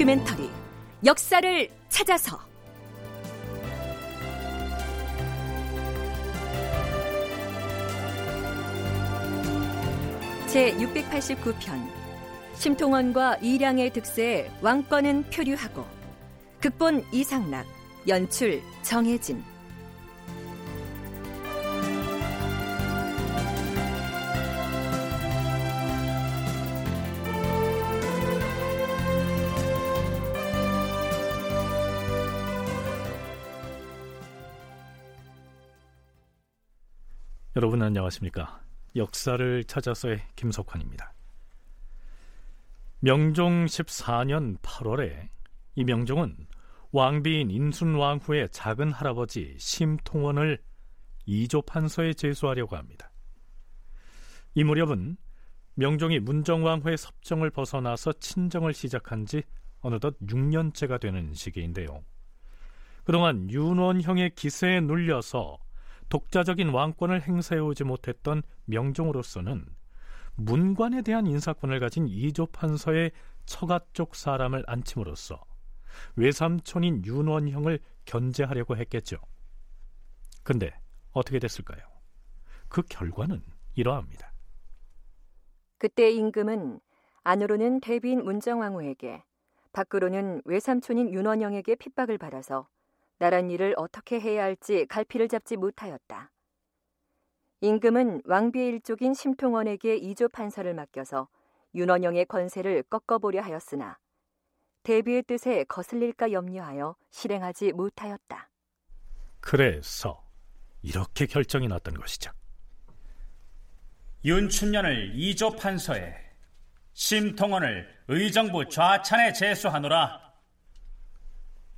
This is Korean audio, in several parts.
다큐멘터리 역사를 찾아서. 제 689편 심통원과 이량의 득세에 왕권은 표류하고 극본 이상락 연출 정혜진 여러분 안녕하십니까? 역사를 찾아서의 김석환입니다. 명종 14년 8월에 이 명종은 왕비인 인순왕후의 작은 할아버지 심통원을 이조 판서에 제수하려고 합니다. 이 무렵은 명종이 문정왕후의 섭정을 벗어나서 친정을 시작한 지 어느덧 6년째가 되는 시기인데요. 그동안 윤원형의 기세에 눌려서 독자적인 왕권을 행사해오지 못했던 명종으로서는 문관에 대한 인사권을 가진 이조 판서의 처가 쪽 사람을 앉힘으로써 외삼촌인 윤원형을 견제하려고 했겠죠. 근데 어떻게 됐을까요? 그 결과는 이러합니다. 그때 임금은 안으로는 대비인 문정왕후에게 밖으로는 외삼촌인 윤원형에게 핍박을 받아서 나란 일을 어떻게 해야 할지 갈피를 잡지 못하였다. 임금은 왕비의 일족인 심통원에게 이조 판서를 맡겨서 윤원영의 권세를 꺾어보려 하였으나 대비의 뜻에 거슬릴까 염려하여 실행하지 못하였다. 그래서 이렇게 결정이 났던 것이죠. 윤춘년을 이조 판서에 심통원을 의정부 좌찬에 제수하노라.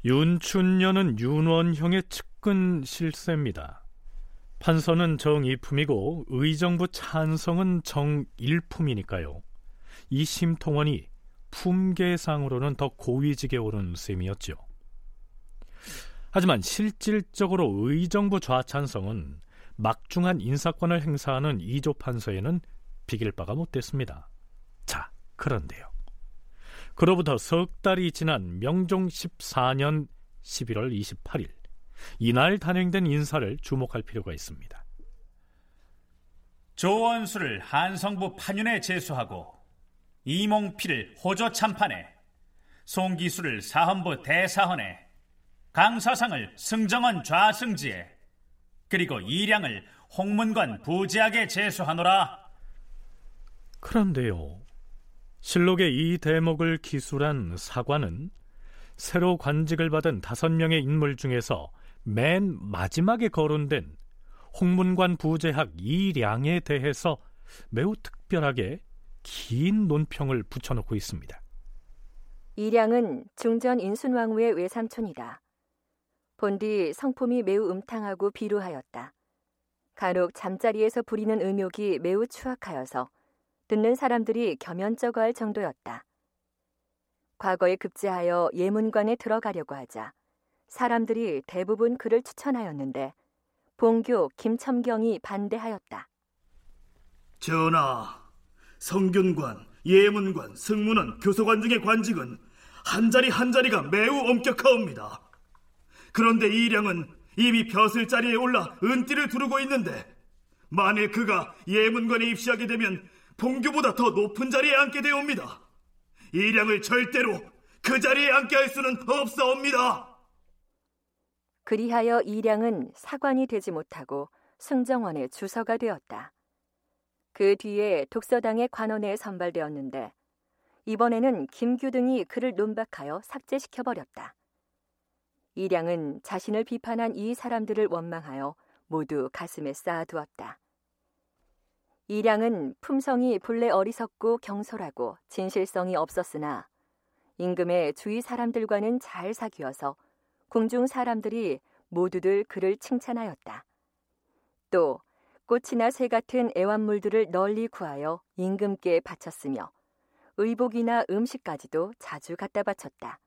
윤춘년은 윤원형의 측근 실세입니다. 판서는 정이품이고 의정부 찬성은 정일품이니까요. 이 심통원이 품계상으로는 더 고위직에 오른 셈이었죠. 하지만 실질적으로 의정부 좌찬성은 막중한 인사권을 행사하는 이조 판서에는 비길 바가 못 됐습니다. 자, 그런데요. 그로부터 석 달이 지난 명종 14년 11월 28일 이날 단행된 인사를 주목할 필요가 있습니다. 조원수를 한성부 판윤에 제수하고 이몽필을 호조 참판에 송기수를 사헌부 대사헌에 강사상을 승정원 좌승지에 그리고 이량을 홍문관 부지하게 제수하노라. 그런데요. 실록의 이 대목을 기술한 사관은 새로 관직을 받은 다섯 명의 인물 중에서 맨 마지막에 거론된 홍문관 부재학 이량에 대해서 매우 특별하게 긴 논평을 붙여놓고 있습니다. 이량은 중전 인순왕후의 외삼촌이다. 본디 성품이 매우 음탕하고 비루하였다. 간혹 잠자리에서 부리는 음욕이 매우 추악하여서 듣는 사람들이 겸연쩍어할 정도였다. 과거에 급제하여 예문관에 들어가려고 하자 사람들이 대부분 그를 추천하였는데 봉교 김첨경이 반대하였다. 전하, 성균관, 예문관, 승문원, 교소관 등의 관직은 한 자리 한 자리가 매우 엄격하옵니다. 그런데 이량은 이미 벼슬 자리에 올라 은띠를 두르고 있는데 만일 그가 예문관에 입시하게 되면 봉교보다 더 높은 자리에 앉게 되옵니다. 이량을 절대로 그 자리에 앉게 할 수는 없사옵니다. 그리하여 이량은 사관이 되지 못하고 승정원의 주서가 되었다. 그 뒤에 독서당의 관원에 선발되었는데 이번에는 김규 등이 그를 논박하여 삭제시켜 버렸다. 이량은 자신을 비판한 이 사람들을 원망하여 모두 가슴에 쌓아두었다. 이량은 품성이 본래 어리석고 경솔하고 진실성이 없었으나 임금의 주위 사람들과는 잘 사귀어서 궁중 사람들이 모두들 그를 칭찬하였다. 또 꽃이나 새 같은 애완물들을 널리 구하여 임금께 바쳤으며 의복이나 음식까지도 자주 갖다 바쳤다.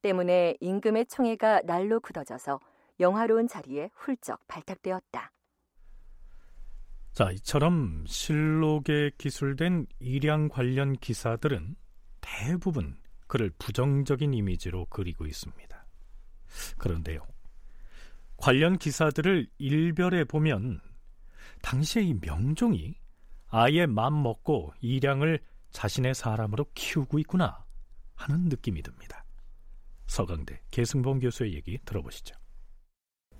때문에 임금의 총애가 날로 굳어져서 영화로운 자리에 훌쩍 발탁되었다. 자, 이처럼 실록에 기술된 일양 관련 기사들은 대부분 그를 부정적인 이미지로 그리고 있습니다. 그런데요. 관련 기사들을 일별해 보면 당시에 이 명종이 아예 맘 먹고 이량을 자신의 사람으로 키우고 있구나 하는 느낌이 듭니다. 서강대 계승범 교수의 얘기 들어보시죠.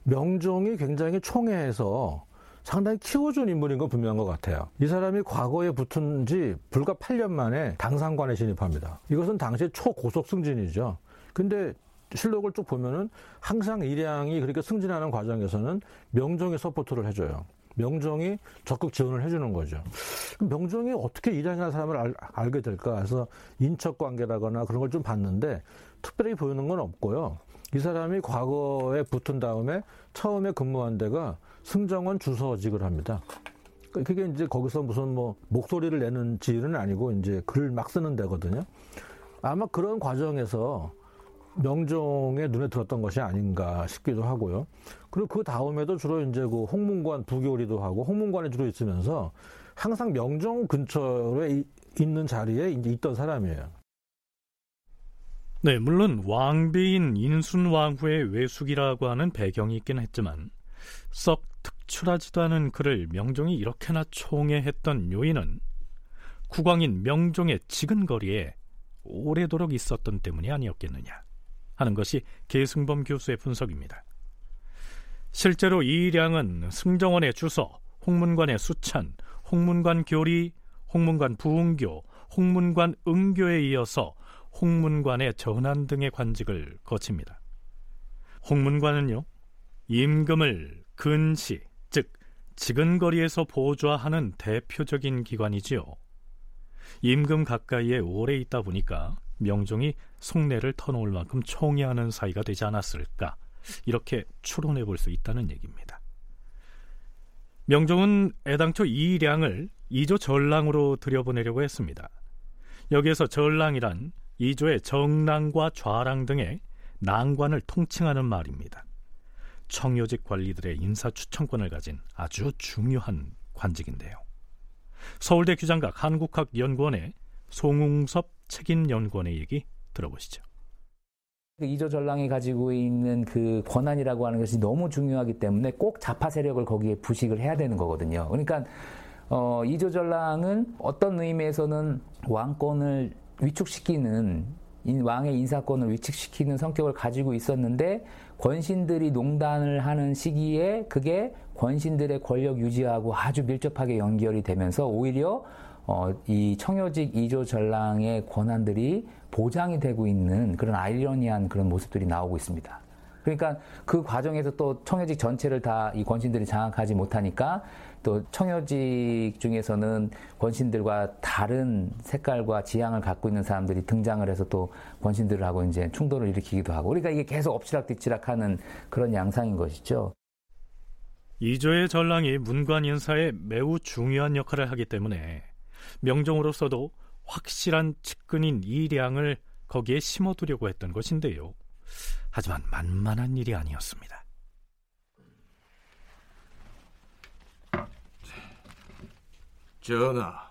명종이 굉장히 총애해서 상당히 키워준 인물인 건 분명한 것 같아요. 이 사람이 과거에 붙은 지 불과 8년 만에 당상관에 진입합니다. 이것은 당시 초고속 승진이죠. 근데 실록을 쭉 보면은 항상 이량이 그렇게 승진하는 과정에서는 명종이 support를 해줘요. 명종이 적극 지원을 해주는 거죠. 명종이 어떻게 이량이라는 사람을 알, 게 될까 해서 인척 관계라거나 그런 걸 좀 봤는데 특별히 보이는 건 없고요. 이 사람이 과거에 붙은 다음에 처음에 근무한 데가 승정원 주서직을 합니다. 그게 이제 거기서 무슨 뭐 목소리를 내는 직은 아니고 이제 글을 막 쓰는 데거든요. 아마 그런 과정에서 명종의 눈에 들었던 것이 아닌가 싶기도 하고요. 그리고 그 다음에도 주로 이제 그 홍문관 부교리도 하고 홍문관에 주로 있으면서 항상 명종 근처에 있는 자리에 이제 있던 사람이에요. 네, 물론 왕비인 인순왕후의 외숙이라고 하는 배경이 있긴 했지만 썩 특출하지도 않은 그를 명종이 이렇게나 총애했던 요인은 국왕인 명종의 지근거리에 오래도록 있었던 때문이 아니었겠느냐 하는 것이 계승범 교수의 분석입니다. 실제로 이량은 승정원의 주서, 홍문관의 수찬, 홍문관 교리, 홍문관 부흥교, 홍문관 응교에 이어서 홍문관의 전환 등의 관직을 거칩니다. 홍문관은요, 임금을 근시, 즉 지근거리에서 보좌하는 대표적인 기관이지요. 임금 가까이에 오래 있다 보니까 명종이 속내를 터놓을 만큼 총애하는 사이가 되지 않았을까 이렇게 추론해 볼 수 있다는 얘기입니다. 명종은 애당초 이량을 이조 전랑으로 들여보내려고 했습니다. 여기에서 전랑이란 이조의 정랑과 좌랑 등의 난관을 통칭하는 말입니다. 청요직 관리들의 인사 추천권을 가진 아주 중요한 관직인데요. 서울대 규장각 한국학연구원의 송웅섭 책임연구원의 얘기 들어보시죠. 그 이조 전랑이 가지고 있는 그 권한이라고 하는 것이 너무 중요하기 때문에 꼭 좌파 세력을 거기에 부식을 해야 되는 거거든요. 그러니까 어, 이조 전랑은 어떤 의미에서는 왕권을 위축시키는 왕의 인사권을 위축시키는 성격을 가지고 있었는데 권신들이 농단을 하는 시기에 그게 권신들의 권력 유지하고 아주 밀접하게 연결이 되면서 오히려 어, 이 청요직 이조 전랑의 권한들이 보장이 되고 있는 그런 아이러니한 그런 모습들이 나오고 있습니다. 그러니까 그 과정에서 또 청요직 전체를 다 이 권신들이 장악하지 못하니까 또 청요직 중에서는 권신들과 다른 색깔과 지향을 갖고 있는 사람들이 등장을 해서 또 권신들을 하고 이제 충돌을 일으키기도 하고 그러니까 이게 계속 엎치락뒤치락하는 그런 양상인 것이죠. 이조의 전랑이 문관 인사에 매우 중요한 역할을 하기 때문에 명종으로서도 확실한 측근인 이량을 거기에 심어두려고 했던 것인데요. 하지만 만만한 일이 아니었습니다. 전하,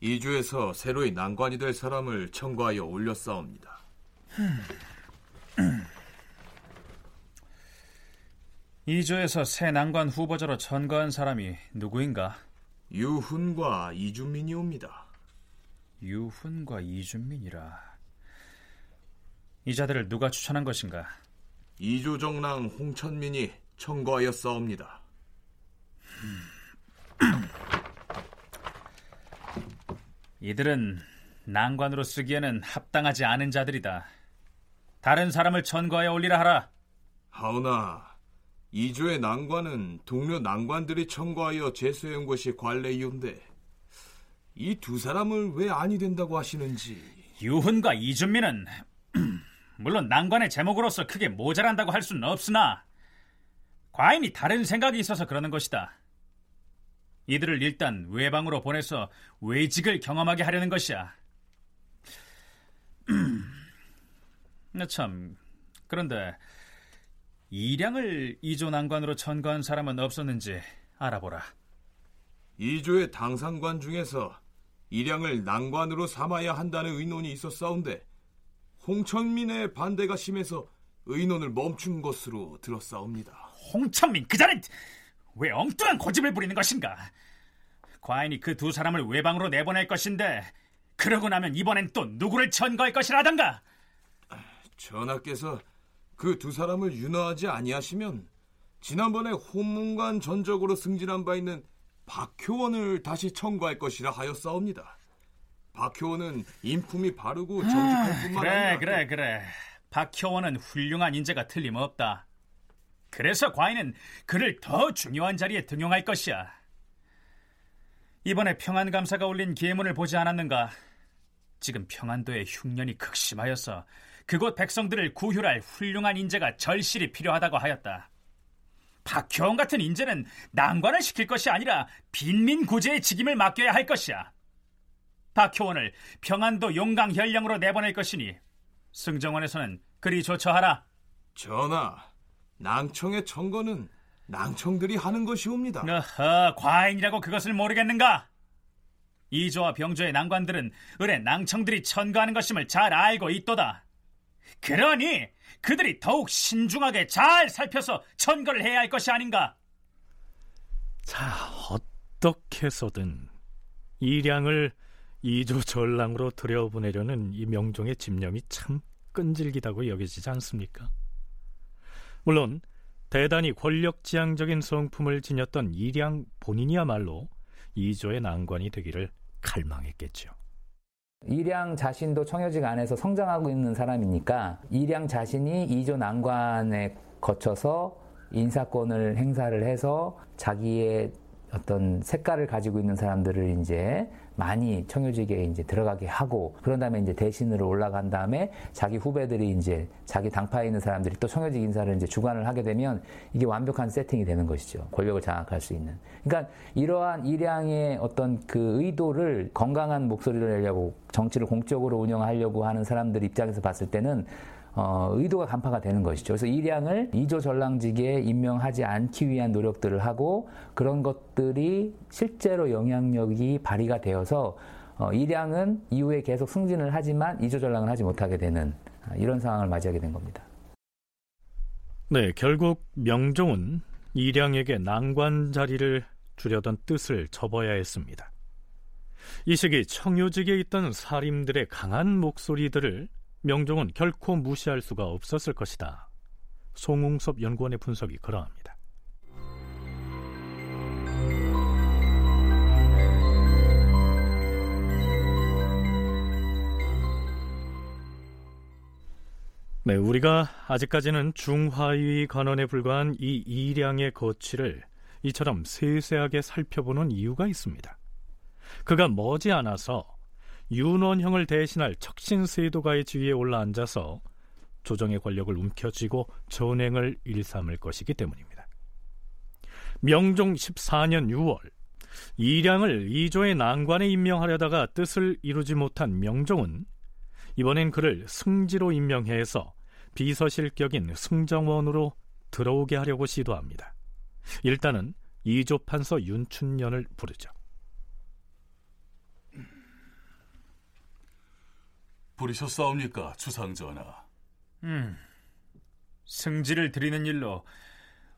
이주에서 새로이 난관이 될 사람을 청구하여 올렸사옵니다. 이주에서 새 난관 후보자로 천거한 사람이 누구인가? 유훈과 이준민이옵니다. 유훈과 이준민이라. 이 자들을 누가 추천한 것인가? 이조 정랑 홍천민이 청구하였사옵니다. 이들은 난관으로 쓰기에는 합당하지 않은 자들이다. 다른 사람을 천거하여 올리라 하라. 하오나 이조의 난관은 동료 난관들이 청구하여 제소한 것이 관례 이유인데 이 두 사람을 왜 아니 된다고 하시는지 유훈과 이준민은 물론 난관의 제목으로서 크게 모자란다고 할 수는 없으나 과인이 다른 생각이 있어서 그러는 것이다. 이들을 일단 외방으로 보내서 외직을 경험하게 하려는 것이야. 참, 그런데 이량을 이조 난관으로 천거한 사람은 없었는지 알아보라. 이조의 당상관 중에서 이량을 난관으로 삼아야 한다는 의논이 있었사온데 홍천민의 반대가 심해서 의논을 멈춘 것으로 들었사옵니다. 홍천민 그 자는 왜 엉뚱한 고집을 부리는 것인가? 과인이 그 두 사람을 외방으로 내보낼 것인데 그러고 나면 이번엔 또 누구를 천거할 것이라던가? 전하께서 그 두 사람을 윤허하지 아니하시면 지난번에 홍문관 전적으로 승진한 바 있는 박효원을 다시 청구할 것이라 하였사옵니다. 박효원은 인품이 바르고 정직할 뿐만 그래 아니라 그래 그래 박효원은 훌륭한 인재가 틀림없다. 그래서 과인은 그를 더 중요한 자리에 등용할 것이야. 이번에 평안감사가 올린 기해문을 보지 않았는가? 지금 평안도의 흉년이 극심하여서 그곳 백성들을 구휼할 훌륭한 인재가 절실히 필요하다고 하였다. 박효원 같은 인재는 난관을 시킬 것이 아니라 빈민 구제의 직임을 맡겨야 할 것이야. 박효원을 평안도 용강 현령으로 내보낼 것이니 승정원에서는 그리 조처하라. 전하, 낭청의 청거는 낭청들이 하는 것이옵니다. 어허, 과인이라고 그것을 모르겠는가? 이조와 병조의 난관들은 을의 낭청들이 천거하는 것임을 잘 알고 있도다. 그러니 그들이 더욱 신중하게 잘 살펴서 천거를 해야 할 것이 아닌가? 자, 어떻게 해서든 이량을 이조 전랑으로 들여보내려는 이 명종의 집념이 참 끈질기다고 여겨지지 않습니까? 물론 대단히 권력지향적인 성품을 지녔던 이량 본인이야말로 이조의 난관이 되기를 갈망했겠죠. 이량 자신도 청여직 안에서 성장하고 있는 사람이니까 이량 자신이 이조 난관에 거쳐서 인사권을 행사를 해서 자기의 어떤 색깔을 가지고 있는 사람들을 이제 많이 청요직에 이제 들어가게 하고 그런 다음에 이제 대신으로 올라간 다음에 자기 후배들이 이제 자기 당파에 있는 사람들이 또 청요직 인사를 이제 주관을 하게 되면 이게 완벽한 세팅이 되는 것이죠. 권력을 장악할 수 있는. 그러니까 이러한 일량의 어떤 그 의도를 건강한 목소리를 내려고 정치를 공적으로 운영하려고 하는 사람들 입장에서 봤을 때는 어, 의도가 간파가 되는 것이죠. 그래서 이량을 이조 전랑직에 임명하지 않기 위한 노력들을 하고 그런 것들이 실제로 영향력이 발휘가 되어서 어, 이량은 이후에 계속 승진을 하지만 이조 전랑을 하지 못하게 되는 아, 이런 상황을 맞이하게 된 겁니다. 네, 결국 명종은 이량에게 난관 자리를 주려던 뜻을 접어야 했습니다. 이 시기 청요직에 있던 사림들의 강한 목소리들을 명종은 결코 무시할 수가 없었을 것이다. 송웅섭 연구원의 분석이 그러합니다. 네, 우리가 아직까지는 중화위 관원에 불과한 이 이량의 거취를 이처럼 세세하게 살펴보는 이유가 있습니다. 그가 머지않아서 윤원형을 대신할 척신세도가의 지위에 올라앉아서 조정의 권력을 움켜쥐고 전행을 일삼을 것이기 때문입니다. 명종 14년 6월 이량을 이조의 난관에 임명하려다가 뜻을 이루지 못한 명종은 이번엔 그를 승지로 임명해서 비서실격인 승정원으로 들어오게 하려고 시도합니다. 일단은 이조 판서 윤춘년을 부르죠. 부리셨사옵니까, 주상전하? 음, 승지를 드리는 일로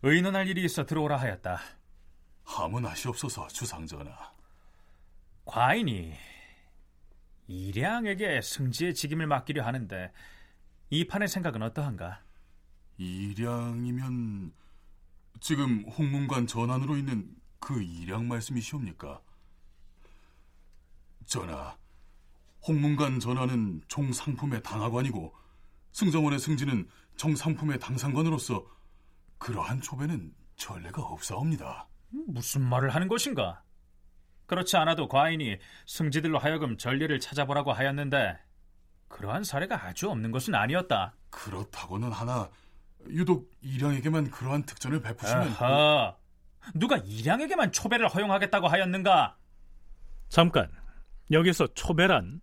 의논할 일이 있어 들어오라 하였다. 하문하시옵소서, 주상전하. 과인이 이량에게 승지의 직임을 맡기려 하는데 이 판의 생각은 어떠한가? 이량이면 지금 홍문관 전환으로 있는 그 이량 말씀이시옵니까? 전하, 홍문관 전하는 종상품의 당하관이고 승정원의 승진은 정상품의 당상관으로서 그러한 초배는 전례가 없사옵니다. 무슨 말을 하는 것인가? 그렇지 않아도 과인이 승지들로 하여금 전례를 찾아보라고 하였는데 그러한 사례가 아주 없는 것은 아니었다. 그렇다고는 하나 유독 이량에게만 그러한 특전을 베푸시면 아하, 누가 이량에게만 초배를 허용하겠다고 하였는가? 잠깐 여기서 초배란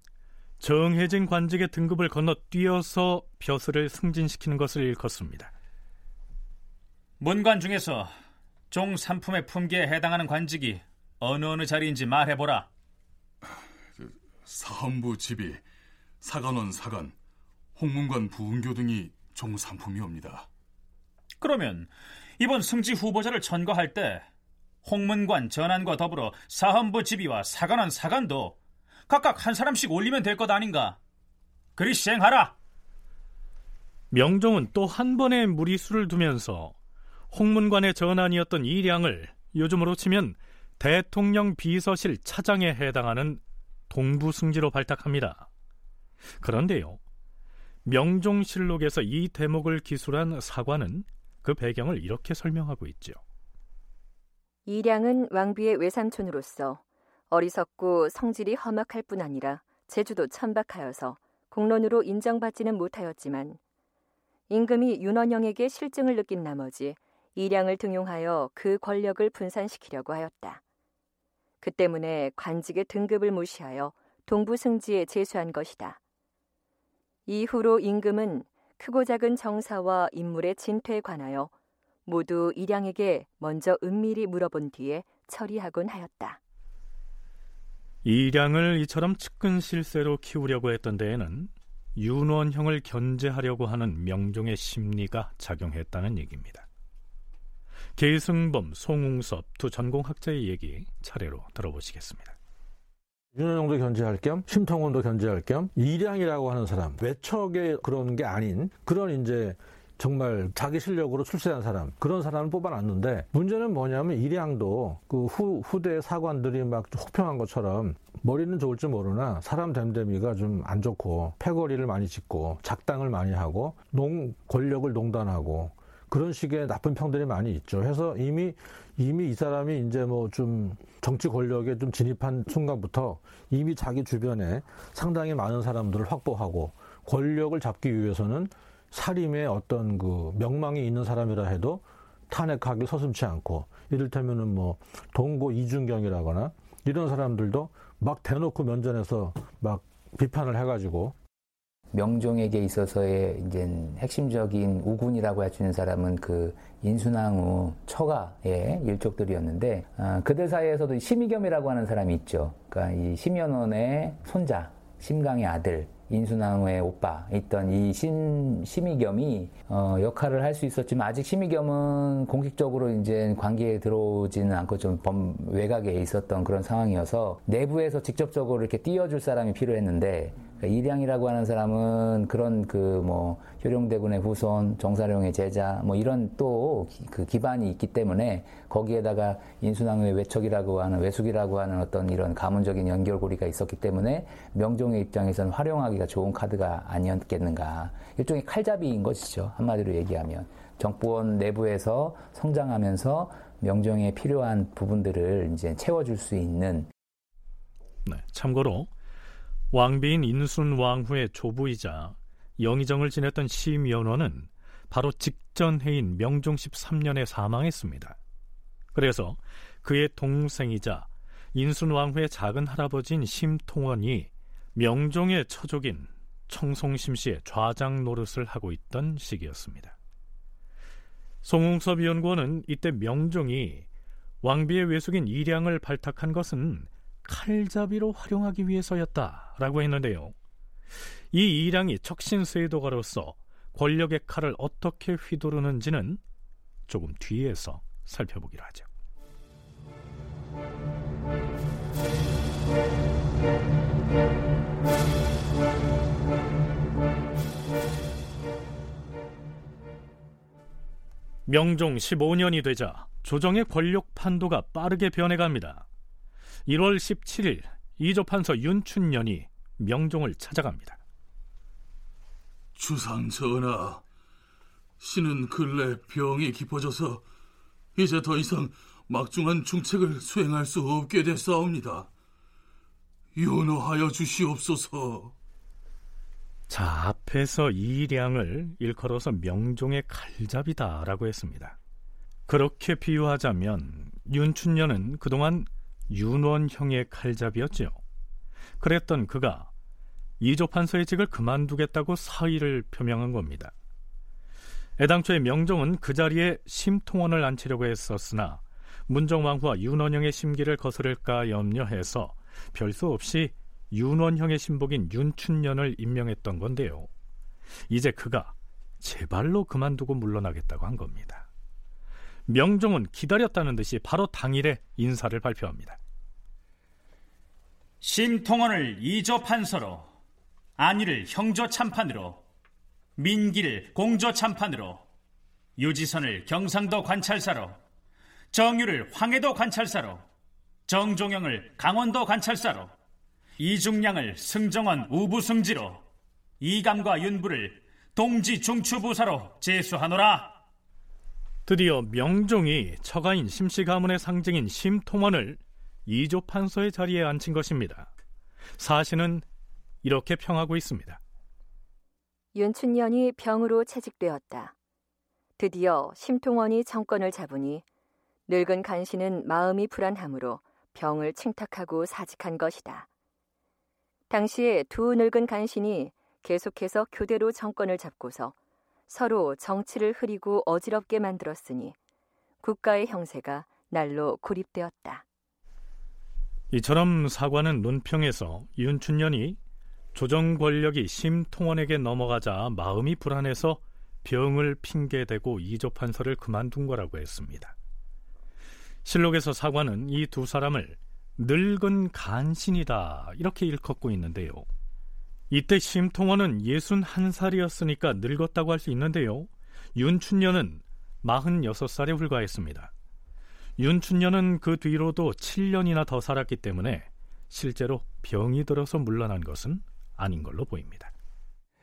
정해진 관직의 등급을 건너뛰어서 벼슬을 승진시키는 것을 일컫습니다. 문관 중에서 종 3품의 품계에 해당하는 관직이 어느 어느 자리인지 말해보라. 사헌부 지비, 사관원 사관, 홍문관 부은교 등이 종 상품이옵니다. 그러면 이번 승지 후보자를 천거할 때 홍문관 전환과 더불어 사헌부 지비와 사관원 사관도 각각 한 사람씩 올리면 될 것 아닌가? 그리 시행하라. 명종은 또 한 번의 무리수를 두면서 홍문관의 전환이었던 이량을 요즘으로 치면 대통령 비서실 차장에 해당하는 동부승지로 발탁합니다. 그런데요, 명종실록에서 이 대목을 기술한 사관은 그 배경을 이렇게 설명하고 있죠. 이량은 왕비의 외삼촌으로서 어리석고 성질이 험악할 뿐 아니라 제주도 천박하여서 공론으로 인정받지는 못하였지만 임금이 윤원영에게 실증을 느낀 나머지 이량을 등용하여 그 권력을 분산시키려고 하였다. 그 때문에 관직의 등급을 무시하여 동부승지에 제수한 것이다. 이후로 임금은 크고 작은 정사와 인물의 진퇴에 관하여 모두 이량에게 먼저 은밀히 물어본 뒤에 처리하곤 하였다. 이량을 이처럼 측근 실세로 키우려고 했던 데에는 윤원형을 견제하려고 하는 명종의 심리가 작용했다는 얘기입니다. 계승범, 송웅섭 두 전공학자의 얘기 차례로 들어보시겠습니다. 윤원영도 견제할 겸 심통원도 견제할 겸 이량이라고 하는 사람 외척의 그런 게 아닌 그런 이제 정말 자기 실력으로 출세한 사람 그런 사람을 뽑아놨는데 문제는 뭐냐면 이량도 그 후, 후대 사관들이 막 혹평한 것처럼 머리는 좋을지 모르나 사람 됨됨이가 좀 안 좋고 패거리를 많이 짓고 작당을 많이 하고 농 권력을 농단하고 그런 식의 나쁜 평들이 많이 있죠. 해서 이미 이미 이 사람이 이제 뭐 좀 정치 권력에 좀 진입한 순간부터 이미 자기 주변에 상당히 많은 사람들을 확보하고 권력을 잡기 위해서는 살림에 어떤 그 명망이 있는 사람이라 해도 탄핵하기 서슴치 않고 이를테면은 뭐 동고 이준경이라거나 이런 사람들도 막 대놓고 면전에서 막 비판을 해가지고 명종에게 있어서의 이제 핵심적인 우군이라고 있는 사람은 그 인순왕후 처가의 일족들이었는데 어, 그들 사이에서도 심의겸이라고 하는 사람이 있죠. 그러니까 이 심연원의 손자, 심강의 아들 인순왕후의 오빠 있던 이 심, 심의겸이 어, 역할을 할 수 있었지만 아직 심의겸은 공식적으로 이제 관계에 들어오지는 않고 좀 범, 외곽에 있었던 그런 상황이어서 내부에서 직접적으로 이렇게 띄워줄 사람이 필요했는데 그러니까 이량이라고 하는 사람은 그런 그 뭐 효령대군의 후손, 정사룡의 제자 뭐 이런 또 그 기반이 있기 때문에 거기에다가 인순왕후의 외척이라고 하는 외숙이라고 하는 어떤 이런 가문적인 연결고리가 있었기 때문에 명종의 입장에서는 활용하기가 좋은 카드가 아니었겠는가. 일종의 칼잡이인 것이죠. 한마디로 얘기하면. 정부원 내부에서 성장하면서 명종에 필요한 부분들을 이제 채워줄 수 있는. 네, 참고로 왕비인 인순 왕후의 조부이자 영의정을 지냈던 심연원은 바로 직전 해인 명종 13년에 사망했습니다. 그래서 그의 동생이자 인순 왕후의 작은 할아버지인 심통원이 명종의 처족인 청송심 씨의 좌장 노릇을 하고 있던 시기였습니다. 송웅섭 연구원은 이때 명종이 왕비의 외숙인 이량을 발탁한 것은 칼잡이로 활용하기 위해서였다라고 했는데요. 이 이량이 척신세도가로서 권력의 칼을 어떻게 휘두르는지는 조금 뒤에서 살펴보기로 하죠. 명종 15년이 되자 조정의 권력 판도가 빠르게 변해갑니다. 1월 17일 이조 판서 윤춘년이 명종을 찾아갑니다. 주상 전하, 신은 근래 병이 깊어져서 이제 더 이상 막중한 중책을 수행할 수 없게 됐사옵니다. 윤호하여 주시옵소서. 자, 앞에서 이량을 일컬어서 명종의 칼잡이다라고 했습니다. 그렇게 비유하자면 윤춘년은 그동안 윤원형의 칼잡이였죠. 그랬던 그가 이조판서의 직을 그만두겠다고 사의를 표명한 겁니다. 애당초에 명종은 그 자리에 심통원을 앉히려고 했었으나 문정왕후와 윤원형의 심기를 거스를까 염려해서 별수 없이 윤원형의 신복인 윤춘년을 임명했던 건데요. 이제 그가 제발로 그만두고 물러나겠다고 한 겁니다. 명종은 기다렸다는 듯이 바로 당일에 인사를 발표합니다. 심통원을 이조 판서로, 안위를 형조 참판으로, 민기를 공조 참판으로, 유지선을 경상도 관찰사로, 정유를 황해도 관찰사로, 정종영을 강원도 관찰사로, 이중량을 승정원 우부승지로, 이감과 윤부를 동지 중추부사로 제수하노라. 드디어 명종이 처가인 심씨 가문의 상징인 심통원을 이조 판서의 자리에 앉힌 것입니다. 사신은 이렇게 평하고 있습니다. 윤춘년이 병으로 채직되었다. 드디어 심통원이 정권을 잡으니 늙은 간신은 마음이 불안하므로 병을 칭탁하고 사직한 것이다. 당시에 두 늙은 간신이 계속해서 교대로 정권을 잡고서 서로 정치를 흐리고 어지럽게 만들었으니 국가의 형세가 날로 고립되었다. 이처럼 사관은 논평에서 윤춘년이 조정 권력이 심통원에게 넘어가자 마음이 불안해서 병을 핑계대고 이조판서를 그만둔 거라고 했습니다. 실록에서 사관은 이 두 사람을 늙은 간신이다 이렇게 일컫고 있는데요. 이때 심통원은 61살이었으니까 늙었다고 할 수 있는데요. 윤춘년은 46살에 불과했습니다. 윤춘년은 그 뒤로도 7년이나 더 살았기 때문에 실제로 병이 들어서 물러난 것은 아닌 걸로 보입니다.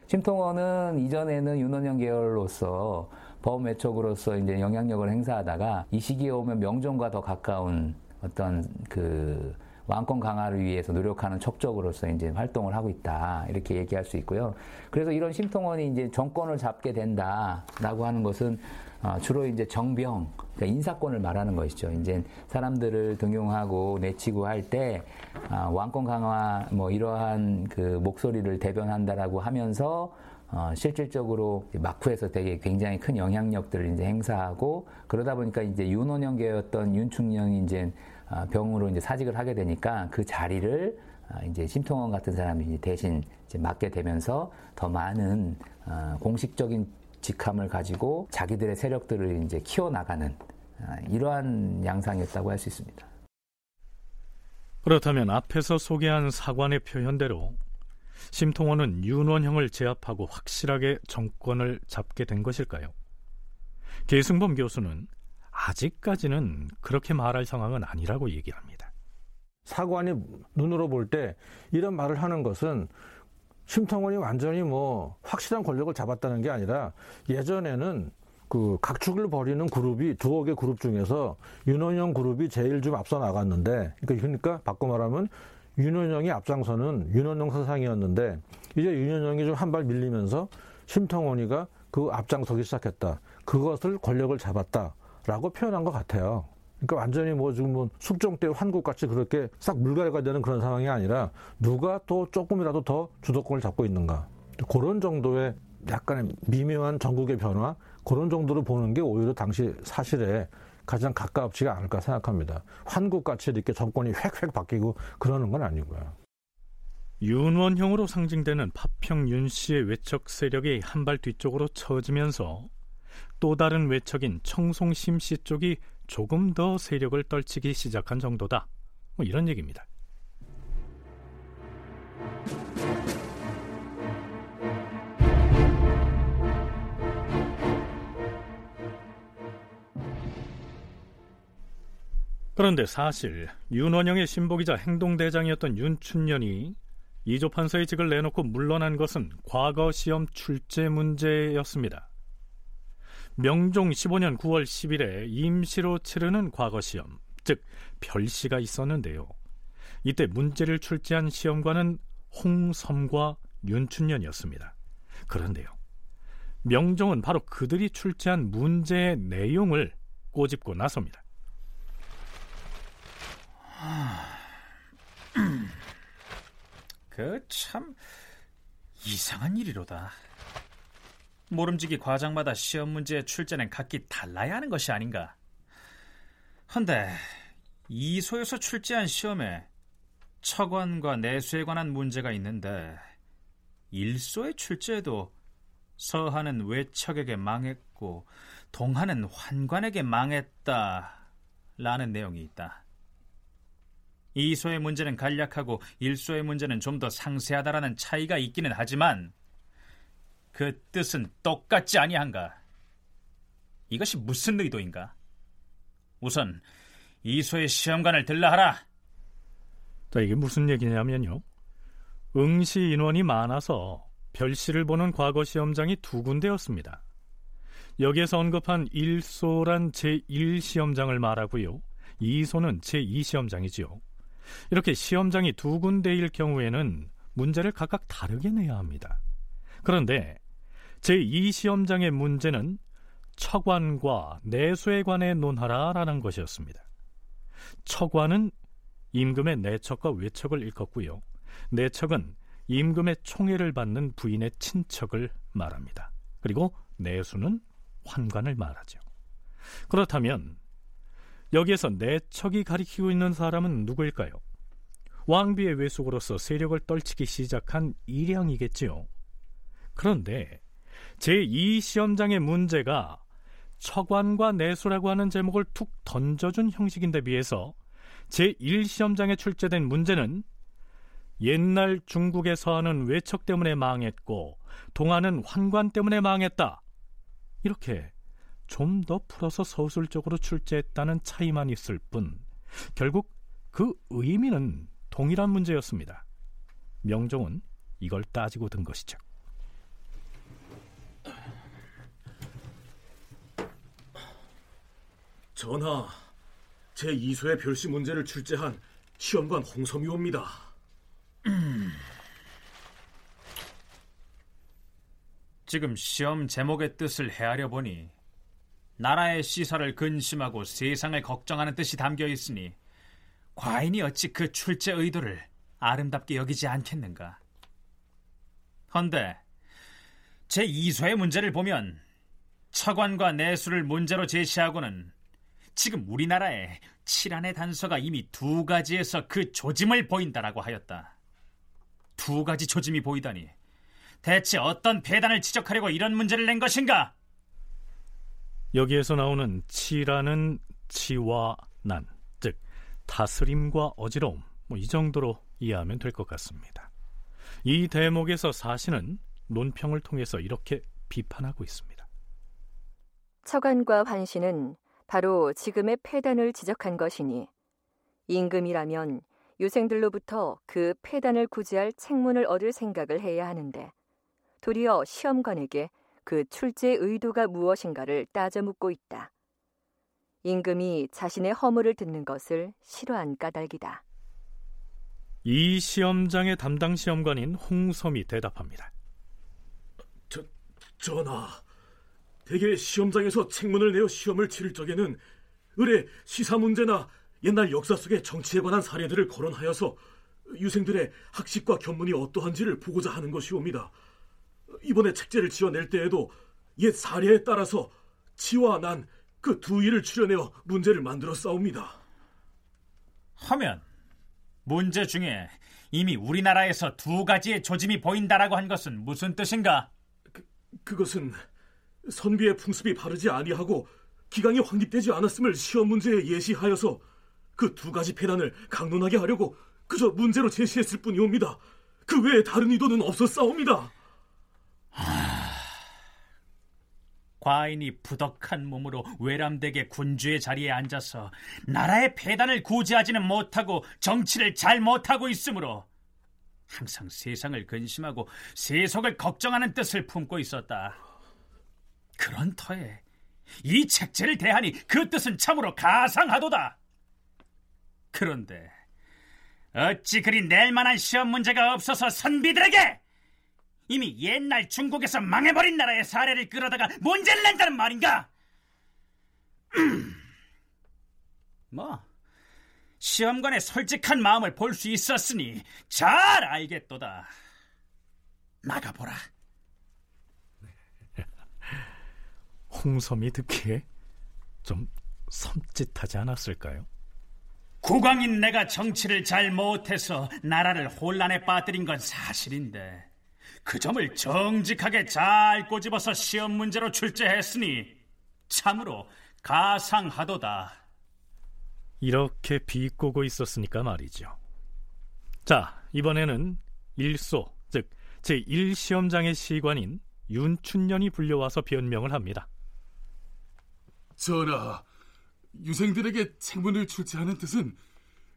심통원은 이전에는 윤원영 계열로서 범 외척으로서 이제 영향력을 행사하다가 이 시기에 오면 명종과 더 가까운 어떤 그 왕권 강화를 위해서 노력하는 척적으로서 이제 활동을 하고 있다 이렇게 얘기할 수 있고요. 그래서 이런 심통원이 이제 정권을 잡게 된다라고 하는 것은 어, 주로 이제 정병, 그러니까 인사권을 말하는 것이죠. 이제 사람들을 등용하고 내치고 할때 어, 왕권 강화 뭐 이러한 그 목소리를 대변한다라고 하면서 어, 실질적으로 막후에서 되게 굉장히 큰 영향력들을 이제 행사하고 그러다 보니까 이제 윤원영계였던 윤충령이 이제 어, 병으로 이제 사직을 하게 되니까 그 자리를 어, 이제 심통원 같은 사람이 대신 이제 맡게 되면서 더 많은 어, 공식적인 직함을 가지고 자기들의 세력들을 이제 키워나가는 이러한 양상이었다고 할 수 있습니다. 그렇다면 앞에서 소개한 사관의 표현대로 심통원은 윤원형을 제압하고 확실하게 정권을 잡게 된 것일까요? 계승범 교수는 아직까지는 그렇게 말할 상황은 아니라고 얘기합니다. 사관이 눈으로 볼 때 이런 말을 하는 것은 심통원이 완전히 뭐 확실한 권력을 잡았다는 게 아니라 예전에는 그 각축을 벌이는 그룹이 두어 개 그룹 중에서 윤원영 그룹이 제일 좀 앞서 나갔는데 그러니까, 그러니까 바꿔 말하면 윤원영이 앞장서는 윤원영 사상이었는데 이제 윤원영이 좀 한 발 밀리면서 심통원이가 그 앞장서기 시작했다. 그것을 권력을 잡았다. 라고 표현한 것 같아요. 그러니까 완전히 뭐 지금 뭐 숙종 때 환국같이 그렇게 싹 물갈이가 되는 그런 상황이 아니라 누가 또 조금이라도 더 주도권을 잡고 있는가. 그런 정도의 약간의 미묘한 전국의 변화, 그런 정도로 보는 게 오히려 당시 사실에 가장 가깝지가 않을까 생각합니다. 환국같이 이렇게 정권이 획획 바뀌고 그러는 건 아니고요. 윤원형으로 상징되는 파평 윤 씨의 외척 세력이 한 발 뒤쪽으로 처지면서 또 다른 외척인 청송 심 씨 쪽이 조금 더 세력을 떨치기 시작한 정도다. 뭐 이런 얘기입니다. 그런데 사실 윤원영의 신복이자 행동대장이었던 윤춘년이 이조 판서의 직을 내놓고 물러난 것은 과거 시험 출제 문제였습니다. 명종 15년 9월 10일에 임시로 치르는 과거 시험, 즉 별시가 있었는데요. 이때 문제를 출제한 시험관은 홍섬과 윤춘년이었습니다. 그런데요. 명종은 바로 그들이 출제한 문제의 내용을 꼬집고 나섭니다. 그 참 이상한 일이로다. 모름지기 과정마다 시험 문제의 출제는 각기 달라야 하는 것이 아닌가. 헌데 이소에서 출제한 시험에 처관과 내수에 관한 문제가 있는데 일소의 출제에도 서한은 외척에게 망했고 동한은 환관에게 망했다라는 내용이 있다. 이소의 문제는 간략하고 일소의 문제는 좀 더 상세하다라는 차이가 있기는 하지만 그 뜻은 똑같지 아니한가? 이것이 무슨 의도인가? 우선 이소의 시험관을 들라하라. 자, 이게 무슨 얘기냐면요. 응시 인원이 많아서 별시를 보는 과거 시험장이 두 군데였습니다. 여기에서 언급한 1소란 제1시험장을 말하고요. 2소는 제2시험장이지요. 이렇게 시험장이 두 군데일 경우에는 문제를 각각 다르게 내야 합니다. 그런데 제2시험장의 문제는 처관과 내수에 관해 논하라라는 것이었습니다. 처관은 임금의 내척과 외척을 일컫고요. 내척은 임금의 총애를 받는 부인의 친척을 말합니다. 그리고 내수는 환관을 말하죠. 그렇다면 여기에서 내척이 가리키고 있는 사람은 누구일까요? 왕비의 외숙으로서 세력을 떨치기 시작한 일양이겠지요. 그런데 제2시험장의 문제가 처관과 내수라고 하는 제목을 툭 던져준 형식인데 비해서 제1시험장에 출제된 문제는 옛날 중국의 서하는 외척 때문에 망했고 동하는 환관 때문에 망했다. 이렇게 좀 더 풀어서 서술적으로 출제했다는 차이만 있을 뿐 결국 그 의미는 동일한 문제였습니다. 명종은 이걸 따지고 든 것이죠. 전하, 제 2소의 별시 문제를 출제한 시험관 홍섬이 옵니다. 지금 시험 제목의 뜻을 헤아려 보니 나라의 시설을 근심하고 세상을 걱정하는 뜻이 담겨 있으니 과인이 어찌 그 출제 의도를 아름답게 여기지 않겠는가? 헌데 제 2소의 문제를 보면 처관과 내수를 문제로 제시하고는 지금 우리나라에 칠안의 단서가 이미 두 가지에서 그 조짐을 보인다라고 하였다. 두 가지 조짐이 보이다니 대체 어떤 배단을 지적하려고 이런 문제를 낸 것인가? 여기에서 나오는 치라는 치와 난, 즉 다스림과 어지러움, 뭐 이 정도로 이해하면 될 것 같습니다. 이 대목에서 사신은 논평을 통해서 이렇게 비판하고 있습니다. 처관과 환신은 바로 지금의 폐단을 지적한 것이니 임금이라면 유생들로부터 그 폐단을 구제할 책문을 얻을 생각을 해야 하는데 도리어 시험관에게 그 출제 의도가 무엇인가를 따져 묻고 있다. 임금이 자신의 허물을 듣는 것을 싫어한 까닭이다. 이 시험장의 담당 시험관인 홍섬이 대답합니다. 저, 전하, 대개 시험장에서 책문을 내어 시험을 치를 적에는 의뢰 시사 문제나 옛날 역사 속의 정치에 관한 사례들을 거론하여서 유생들의 학식과 견문이 어떠한지를 보고자 하는 것이옵니다. 이번에 책제를 지어낼 때에도 옛 사례에 따라서 지와 난 그 두 일을 추려내어 문제를 만들어 싸웁니다. 하면 문제 중에 이미 우리나라에서 두 가지의 조짐이 보인다라고 한 것은 무슨 뜻인가? 그, 그것은 선비의 풍습이 바르지 아니하고 기강이 확립되지 않았음을 시험 문제에 예시하여서 그 두 가지 폐단을 강론하게 하려고 그저 문제로 제시했을 뿐이옵니다. 그 외에 다른 의도는 없었사옵니다. 과인이 부덕한 몸으로 외람되게 군주의 자리에 앉아서 나라의 폐단을 구제하지는 못하고 정치를 잘 못하고 있으므로 항상 세상을 근심하고 세속을 걱정하는 뜻을 품고 있었다. 그런 터에 이 책제를 대하니 그 뜻은 참으로 가상하도다. 그런데 어찌 그리 낼 만한 시험 문제가 없어서 선비들에게 이미 옛날 중국에서 망해버린 나라의 사례를 끌어다가 문제를 낸다는 말인가? 뭐 시험관의 솔직한 마음을 볼 수 있었으니 잘 알겠도다. 나가보라. 홍섬이 듣기에 좀 섬찟하지 않았을까요? 국왕인 내가 정치를 잘 못해서 나라를 혼란에 빠뜨린 건 사실인데 그 점을 정직하게 잘 꼬집어서 시험 문제로 출제했으니 참으로 가상하도다. 이렇게 비꼬고 있었으니까 말이죠. 자, 이번에는 일소, 즉 제1시험장의 시관인 윤춘년이 불려와서 변명을 합니다. 전하, 유생들에게 책문을 출제하는 뜻은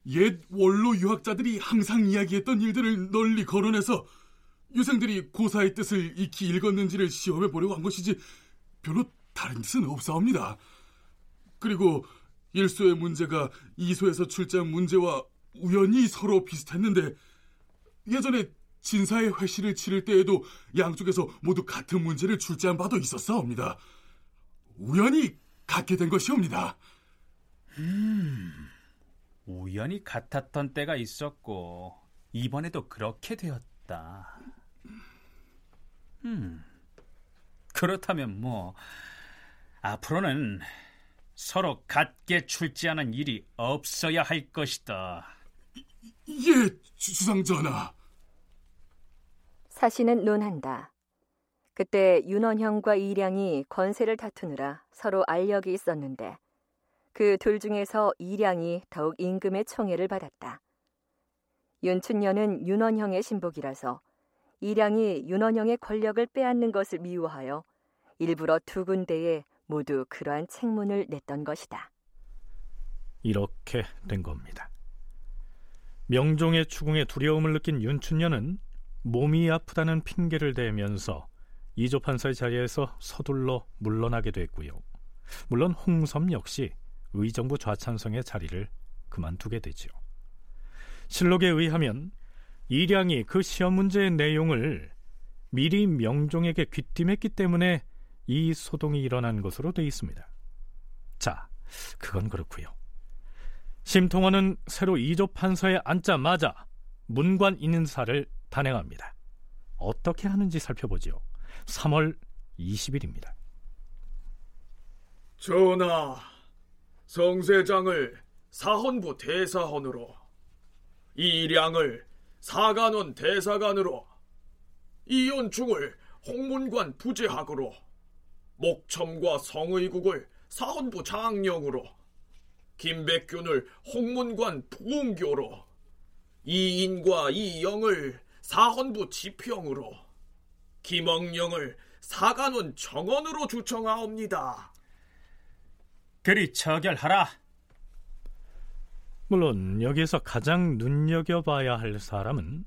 옛 원로 유학자들이 항상 이야기했던 일들을 널리 거론해서 유생들이 고사의 뜻을 익히 읽었는지를 시험해 보려고 한 것이지 별로 다른 뜻은 없사옵니다. 그리고 일소의 문제가 이소에서 출제한 문제와 우연히 서로 비슷했는데 예전에 진사의 회시를 치를 때에도 양쪽에서 모두 같은 문제를 출제한 바도 있었사옵니다. 우연히 같게 된 것이옵니다. 음, 우연히 같았던 때가 있었고 이번에도 그렇게 되었다. 음, 그렇다면 뭐 앞으로는 서로 같게 출제하는 일이 없어야 할 것이다. 예, 주상 전하. 사신은 논한다. 그때 윤원형과 이량이 권세를 다투느라 서로 알력이 있었는데 그 둘 중에서 이량이 더욱 임금의 총애를 받았다. 윤춘년은 윤원형의 신복이라서 이량이 윤원형의 권력을 빼앗는 것을 미워하여 일부러 두 군데에 모두 그러한 책문을 냈던 것이다. 이렇게 된 겁니다. 명종의 추궁에 두려움을 느낀 윤춘년은 몸이 아프다는 핑계를 대면서 이조 판사의 자리에서 서둘러 물러나게 됐고요. 물론 홍섬 역시 의정부 좌찬성의 자리를 그만두게 되지요. 실록에 의하면 이량이 그 시험 문제의 내용을 미리 명종에게 귀띔했기 때문에 이 소동이 일어난 것으로 되어 있습니다. 자, 그건 그렇고요. 심통원은 새로 이조 판서에 앉자마자 문관 인사를 단행합니다. 어떻게 하는지 살펴보죠. 3월 20일입니다. 전하, 성세장을 사헌부 대사헌으로, 이량을 사관원 대사관으로, 이연중을 홍문관 부재학으로, 목첨과 성의국을 사헌부 장령으로, 김백균을 홍문관 부흥교로, 이인과 이영을 사헌부 지평으로, 김억령을 사관원 정원으로 주청하옵니다. 그리 처결하라. 물론 여기에서 가장 눈여겨봐야 할 사람은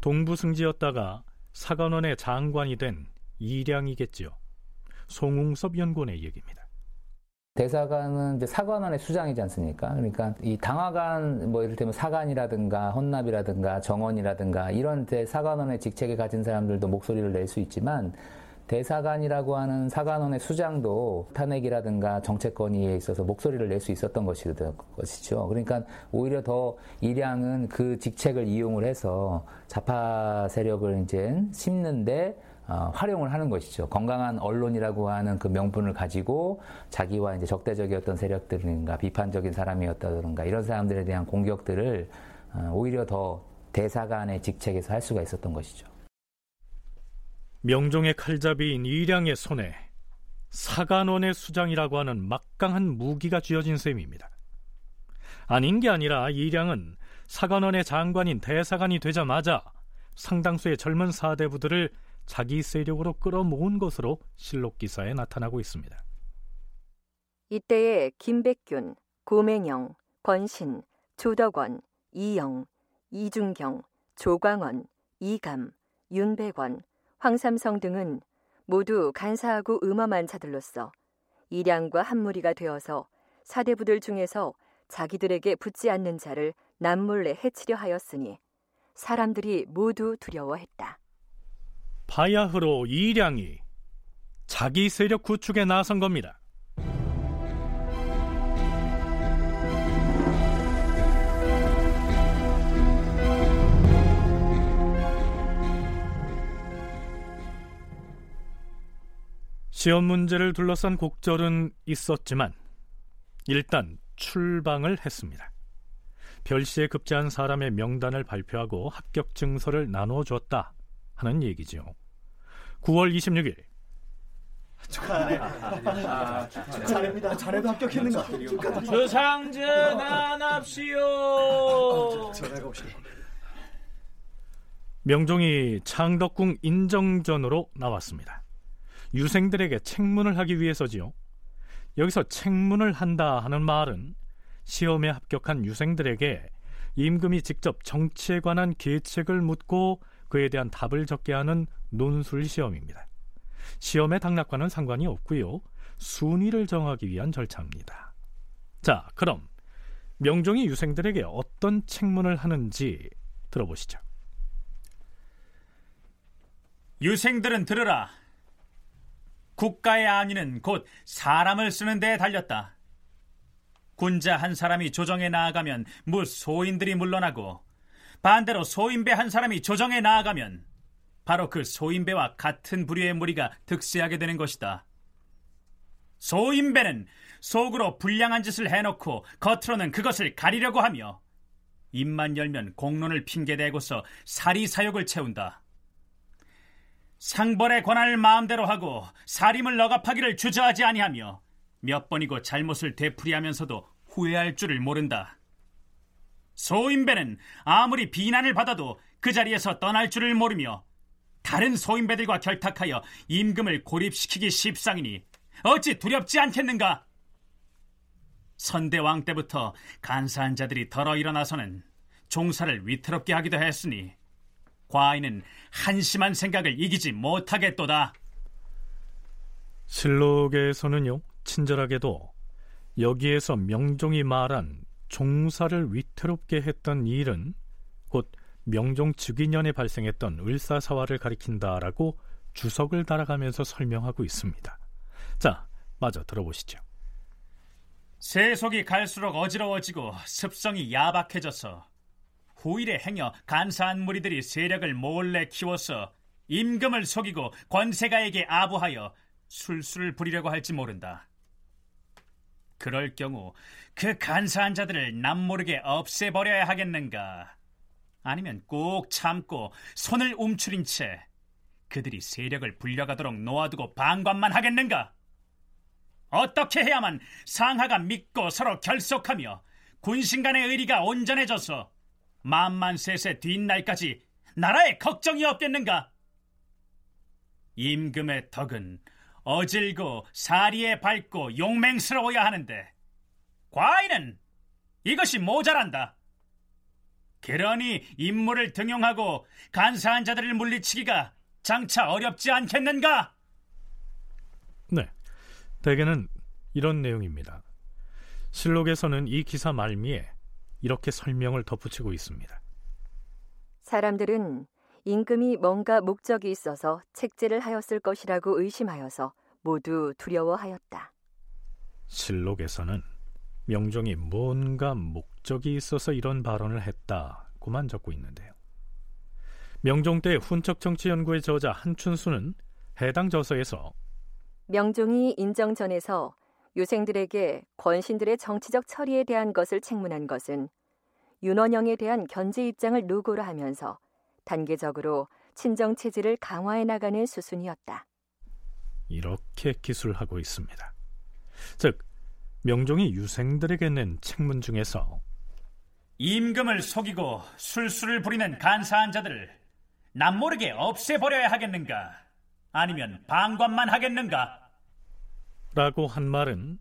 동부승지였다가 사관원의 장관이 된 이량이겠지요. 송웅섭 연구원의 얘기입니다. 대사관은 이제 사관원의 수장이지 않습니까? 그러니까 이 당화관 뭐 이를테면 사관이라든가 헌납이라든가 정원이라든가 이런 사관원의 직책에 가진 사람들도 목소리를 낼 수 있지만 대사관이라고 하는 사관원의 수장도 탄핵이라든가 정책 건의에 있어서 목소리를 낼 수 있었던 것이죠. 그러니까 오히려 더 이량은 그 직책을 이용을 해서 좌파 세력을 이제 심는데 어, 활용을 하는 것이죠. 건강한 언론이라고 하는 그 명분을 가지고 자기와 이제 적대적이었던 세력들인가 비판적인 사람이었다든가 이런 사람들에 대한 공격들을 어, 오히려 더 대사관의 직책에서 할 수가 있었던 것이죠. 명종의 칼잡이인 이량의 손에 사관원의 수장이라고 하는 막강한 무기가 쥐어진 셈입니다. 아닌 게 아니라 이량은 사관원의 장관인 대사관이 되자마자 상당수의 젊은 사대부들을 자기 세력으로 끌어모은 것으로 실록 기사에 나타나고 있습니다. 이때에 김백균, 고맹영, 권신, 조덕원, 이영, 이중경, 조광원, 이감, 윤백원, 황삼성 등은 모두 간사하고 음험한 자들로서 이량과 한무리가 되어서 사대부들 중에서 자기들에게 붙지 않는 자를 남몰래 해치려 하였으니 사람들이 모두 두려워했다. 바야흐로 이량이 자기 세력 구축에 나선 겁니다. 시험 문제를 둘러싼 곡절은 있었지만 일단 출방을 했습니다. 별시에 급제한 사람의 명단을 발표하고 합격 증서를 나누어 줬다. 하는 얘기죠. 9월 26일 축하하네. 아, 잘합니다. 잘해도 합격했는가? 주상전환합시오. 명종이 창덕궁 인정전으로 나왔습니다. 유생들에게 책문을 하기 위해서지요. 여기서 책문을 한다 하는 말은 시험에 합격한 유생들에게 임금이 직접 정치에 관한 계책을 묻고 그에 대한 답을 적게 하는 논술 시험입니다. 시험의 당락과는 상관이 없고요. 순위를 정하기 위한 절차입니다. 자, 그럼 명종이 유생들에게 어떤 책문을 하는지 들어보시죠. 유생들은 들으라. 국가의 안위는 곧 사람을 쓰는 데에 달렸다. 군자 한 사람이 조정에 나아가면 무 소인들이 물러나고 반대로 소인배 한 사람이 조정에 나아가면 바로 그 소인배와 같은 부류의 무리가 득세하게 되는 것이다. 소인배는 속으로 불량한 짓을 해놓고 겉으로는 그것을 가리려고 하며 입만 열면 공론을 핑계대고서 사리사욕을 채운다. 상벌의 권한을 마음대로 하고 사림을 억압하기를 주저하지 아니하며 몇 번이고 잘못을 되풀이하면서도 후회할 줄을 모른다. 소인배는 아무리 비난을 받아도 그 자리에서 떠날 줄을 모르며 다른 소인배들과 결탁하여 임금을 고립시키기 십상이니 어찌 두렵지 않겠는가? 선대왕 때부터 간사한 자들이 덜어 일어나서는 종사를 위태롭게 하기도 했으니 과인은 한심한 생각을 이기지 못하겠도다. 실록에서는요, 친절하게도 여기에서 명종이 말한 종사를 위태롭게 했던 일은 곧 명종 즉위년에 발생했던 을사사화를 가리킨다라고 주석을 달아가면서 설명하고 있습니다. 자, 마저 들어보시죠. 세속이 갈수록 어지러워지고 습성이 야박해져서 후일에 행여 간사한 무리들이 세력을 몰래 키워서 임금을 속이고 권세가에게 아부하여 술수를 부리려고 할지 모른다. 그럴 경우 그 간사한 자들을 남모르게 없애버려야 하겠는가? 아니면 꼭 참고 손을 움츠린 채 그들이 세력을 불려가도록 놓아두고 방관만 하겠는가? 어떻게 해야만 상하가 믿고 서로 결속하며 군신 간의 의리가 온전해져서 만만세세 뒷날까지 나라에 걱정이 없겠는가? 임금의 덕은 어질고 사리에 밝고 용맹스러워야 하는데 과인은 이것이 모자란다. 그러니 임무를 등용하고 간사한 자들을 물리치기가 장차 어렵지 않겠는가? 네, 대개는 이런 내용입니다. 실록에서는 이 기사 말미에 이렇게 설명을 덧붙이고 있습니다. 사람들은 임금이 뭔가 목적이 있어서 책제를 하였을 것이라고 의심하여서 모두 두려워하였다. 실록에서는 명종이 뭔가 목적이 있어서 이런 발언을 했다고만 적고 있는데요. 명종 때 훈적 정치 연구의 저자 한춘수는 해당 저서에서 명종이 인정전에서 유생들에게 권신들의 정치적 처리에 대한 것을 책문한 것은 윤원영에 대한 견제 입장을 노고로 하면서 단계적으로 친정 체제를 강화해 나가는 수순이었다. 이렇게 기술하고 있습니다. 즉 명종이 유생들에게 낸 책문 중에서 임금을 속이고 술수를 부리는 간사한 자들을 남모르게 없애버려야 하겠는가? 아니면 방관만 하겠는가? 라고 한 말은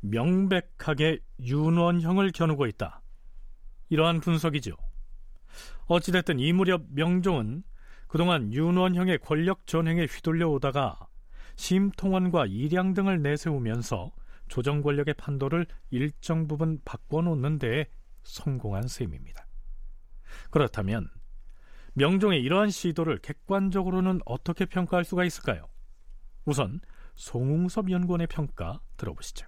명백하게 윤원형을 겨누고 있다. 이러한 분석이죠. 어찌됐든 이 무렵 명종은 그동안 윤원형의 권력 전횡에 휘둘려 오다가 심통원과 일양 등을 내세우면서 조정 권력의 판도를 일정 부분 바꿔놓는 데 성공한 셈입니다. 그렇다면 명종의 이러한 시도를 객관적으로는 어떻게 평가할 수가 있을까요? 우선 송웅섭 연구원의 평가 들어보시죠.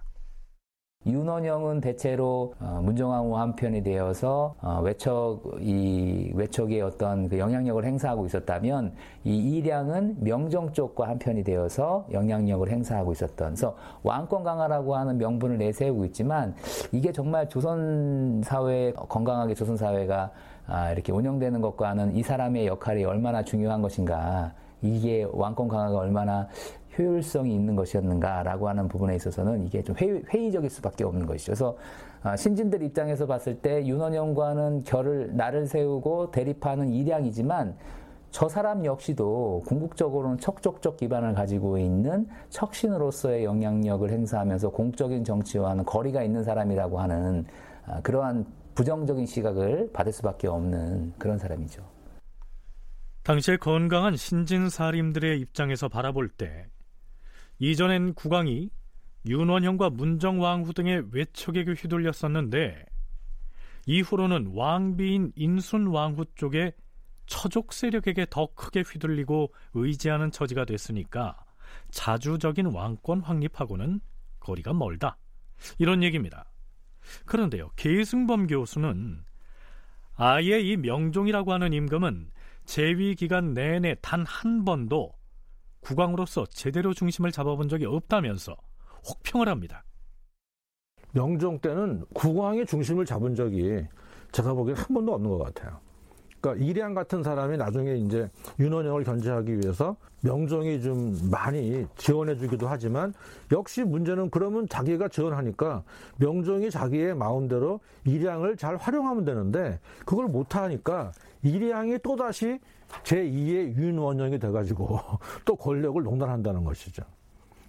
윤원영은 대체로 어, 문정왕후 한편이 되어서 어, 외척 이 외척의 어떤 그 영향력을 행사하고 있었다면 이 이량은 명정 쪽과 한편이 되어서 영향력을 행사하고 있었던. 그래서 왕권 강화라고 하는 명분을 내세우고 있지만 이게 정말 조선 사회 건강하게 조선 사회가 아, 이렇게 운영되는 것과는 이 사람의 역할이 얼마나 중요한 것인가. 이게 왕권 강화가 얼마나 효율성이 있는 것이었는가라고 하는 부분에 있어서는 이게 좀 회의, 적일 수밖에 없는 것이죠. 그래서 아, 신진들 입장에서 봤을 때 윤원영과는 결을 나를 세우고 대립하는 이량이지만 저 사람 역시도 궁극적으로는 척족적 기반을 가지고 있는 척신으로서의 영향력을 행사하면서 공적인 정치와는 거리가 있는 사람이라고 하는 아, 그러한 부정적인 시각을 받을 수밖에 없는 그런 사람이죠. 당시에 건강한 신진 사림들의 입장에서 바라볼 때 이전엔 국왕이 윤원형과 문정왕후 등의 외척에게 휘둘렸었는데 이후로는 왕비인 인순왕후 쪽에 처족 세력에게 더 크게 휘둘리고 의지하는 처지가 됐으니까 자주적인 왕권 확립하고는 거리가 멀다. 이런 얘기입니다. 그런데요, 계승범 교수는 아예 이 명종이라고 하는 임금은 재위 기간 내내 단 한 번도 국왕으로서 제대로 중심을 잡아본 적이 없다면서 혹평을 합니다. 명종 때는 국왕이 중심을 잡은 적이 제가 보기엔 한 번도 없는 것 같아요. 그러니까 이량 같은 사람이 나중에 이제 윤원영을 견제하기 위해서 명종이 좀 많이 지원해주기도 하지만 역시 문제는 그러면 자기가 지원하니까 명종이 자기의 마음대로 이량을 잘 활용하면 되는데 그걸 못하니까 이량이 또다시 제2의 윤원영이 돼가지고 또 권력을 농단한다는 것이죠.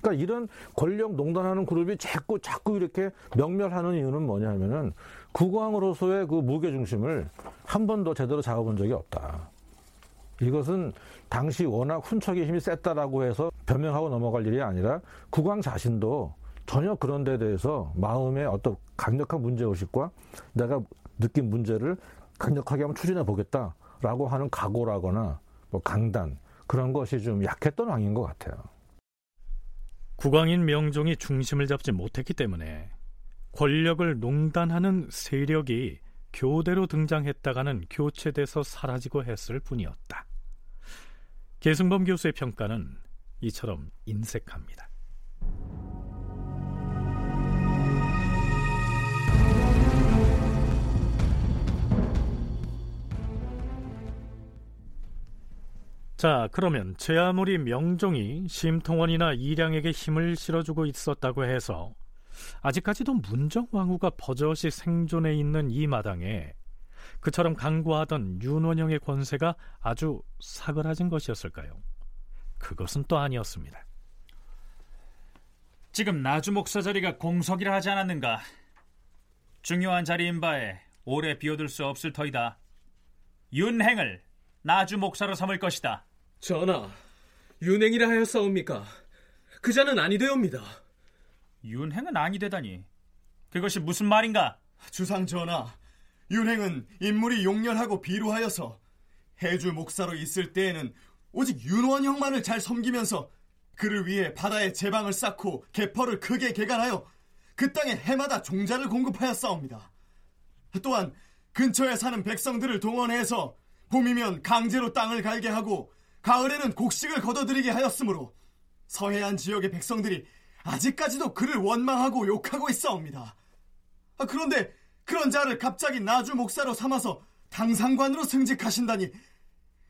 그러니까 이런 권력 농단하는 그룹이 자꾸 자꾸 이렇게 명멸하는 이유는 뭐냐면은 국왕으로서의 그 무게 중심을 한 번도 제대로 잡아본 적이 없다. 이것은 당시 워낙 훈척의 힘이 셌다라고 해서 변명하고 넘어갈 일이 아니라 국왕 자신도 전혀 그런 데 대해서 마음의 어떤 강력한 문제의식과 내가 느낀 문제를 강력하게 한번 추진해 보겠다 라고 하는 각오라거나 뭐 강단 그런 것이 좀 약했던 왕인 것 같아요. 국왕인 명종이 중심을 잡지 못했기 때문에 권력을 농단하는 세력이 교대로 등장했다가는 교체돼서 사라지고 했을 뿐이었다. 계승범 교수의 평가는 이처럼 인색합니다. 자, 그러면 제 아무리 명종이 심통원이나 이량에게 힘을 실어주고 있었다고 해서 아직까지도 문정왕후가 버젓이 생존해 있는 이 마당에 그처럼 강구하던 윤원영의 권세가 아주 사그라진 것이었을까요? 그것은 또 아니었습니다. 지금 나주 목사 자리가 공석이라 하지 않았는가? 중요한 자리인 바에 오래 비워둘 수 없을 터이다. 윤행을 나주 목사로 삼을 것이다. 전하, 윤행이라 하였사옵니까? 그자는 아니되옵니다. 윤행은 아니되다니. 그것이 무슨 말인가? 주상 전하, 윤행은 인물이 용렬하고 비루하여서 해주 목사로 있을 때에는 오직 윤원 형만을 잘 섬기면서 그를 위해 바다에 제방을 쌓고 개퍼를 크게 개간하여 그 땅에 해마다 종자를 공급하였사옵니다. 또한 근처에 사는 백성들을 동원해서 봄이면 강제로 땅을 갈게 하고 가을에는 곡식을 거둬들이게 하였으므로 서해안 지역의 백성들이 아직까지도 그를 원망하고 욕하고 있사옵니다. 아, 그런데 그런 자를 갑자기 나주 목사로 삼아서 당상관으로 승직하신다니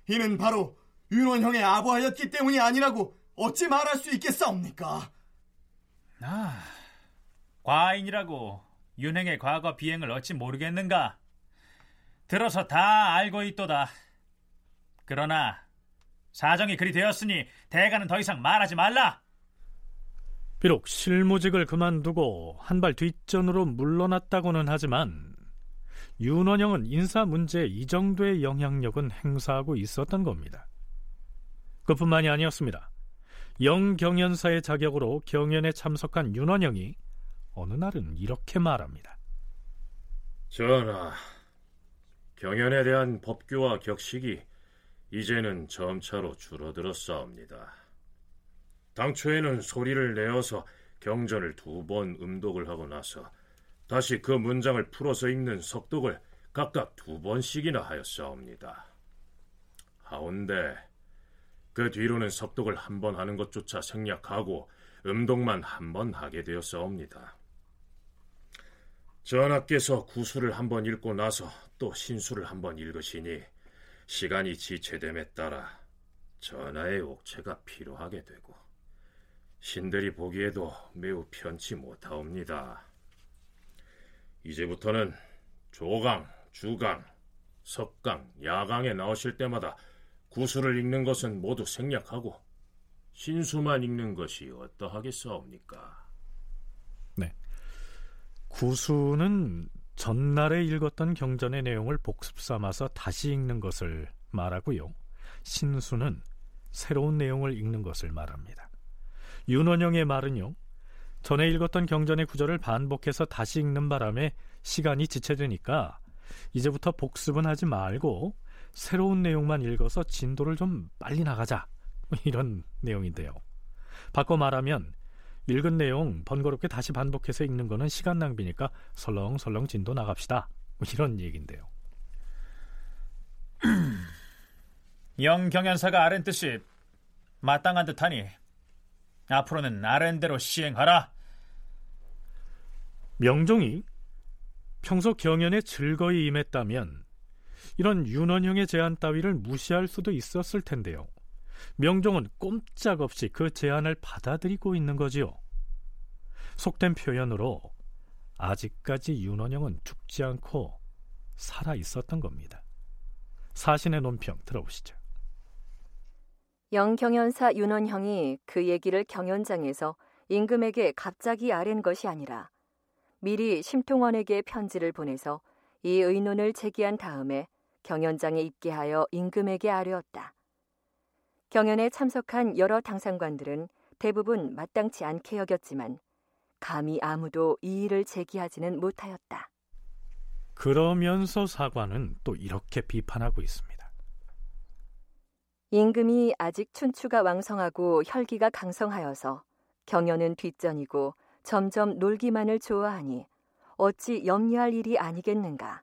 이는 바로 윤원형의 아부하였기 때문이 아니라고 어찌 말할 수 있겠사옵니까? 아, 과인이라고 윤행의 과거 비행을 어찌 모르겠는가? 들어서 다 알고 있도다. 그러나 사정이 그리 되었으니 대가는 더 이상 말하지 말라. 비록 실무직을 그만두고 한 발 뒷전으로 물러났다고는 하지만 윤원영은 인사 문제에 이 정도의 영향력은 행사하고 있었던 겁니다. 그뿐만이 아니었습니다. 영경연사의 자격으로 경연에 참석한 윤원영이 어느 날은 이렇게 말합니다. 전하, 경연에 대한 법규와 격식이 이제는 점차로 줄어들었사옵니다. 당초에는 소리를 내어서 경전을 두 번 음독을 하고 나서 다시 그 문장을 풀어서 읽는 석독을 각각 두 번씩이나 하였사옵니다. 하온데 그 뒤로는 석독을 한 번 하는 것조차 생략하고 음독만 한 번 하게 되었사옵니다. 전하께서 구수를 한 번 읽고 나서 또 신수를 한 번 읽으시니 시간이 지체됨에 따라 전하의 옥체가 필요하게 되고 신들이 보기에도 매우 편치 못하옵니다. 이제부터는 조강, 주강, 석강, 야강에 나오실 때마다 구수를 읽는 것은 모두 생략하고 신수만 읽는 것이 어떠하겠사옵니까? 네. 구수는 전날에 읽었던 경전의 내용을 복습 삼아서 다시 읽는 것을 말하고요. 신수는 새로운 내용을 읽는 것을 말합니다. 윤원영의 말은요. 전에 읽었던 경전의 구절을 반복해서 다시 읽는 바람에 시간이 지체되니까 이제부터 복습은 하지 말고 새로운 내용만 읽어서 진도를 좀 빨리 나가자. 이런 내용인데요. 바꿔 말하면 읽은 내용 번거롭게 다시 반복해서 읽는 거는 시간 낭비니까 설렁설렁 진도 나갑시다. 이런 얘기인데요. 영경연사가 아랜 뜻이 마땅한 듯하니 앞으로는 아랜대로 시행하라. 명종이 평소 경연에 즐거이 임했다면 이런 윤원형의 제안 따위를 무시할 수도 있었을 텐데요. 명종은 꼼짝없이 그 제안을 받아들이고 있는 거지요. 속된 표현으로 아직까지 윤원형은 죽지 않고 살아 있었던 겁니다. 사신의 논평 들어보시죠. 영경연사 윤원형이 그 얘기를 경연장에서 임금에게 갑자기 아랜 것이 아니라 미리 심통원에게 편지를 보내서 이 의논을 제기한 다음에 경연장에 입게하여 임금에게 아뢰었다. 경연에 참석한 여러 당상관들은 대부분 마땅치 않게 여겼지만 감히 아무도 이 일을 제기하지는 못하였다. 그러면서 사관은 또 이렇게 비판하고 있습니다. 임금이 아직 춘추가 왕성하고 혈기가 강성하여서 경연은 뒷전이고 점점 놀기만을 좋아하니 어찌 염려할 일이 아니겠는가.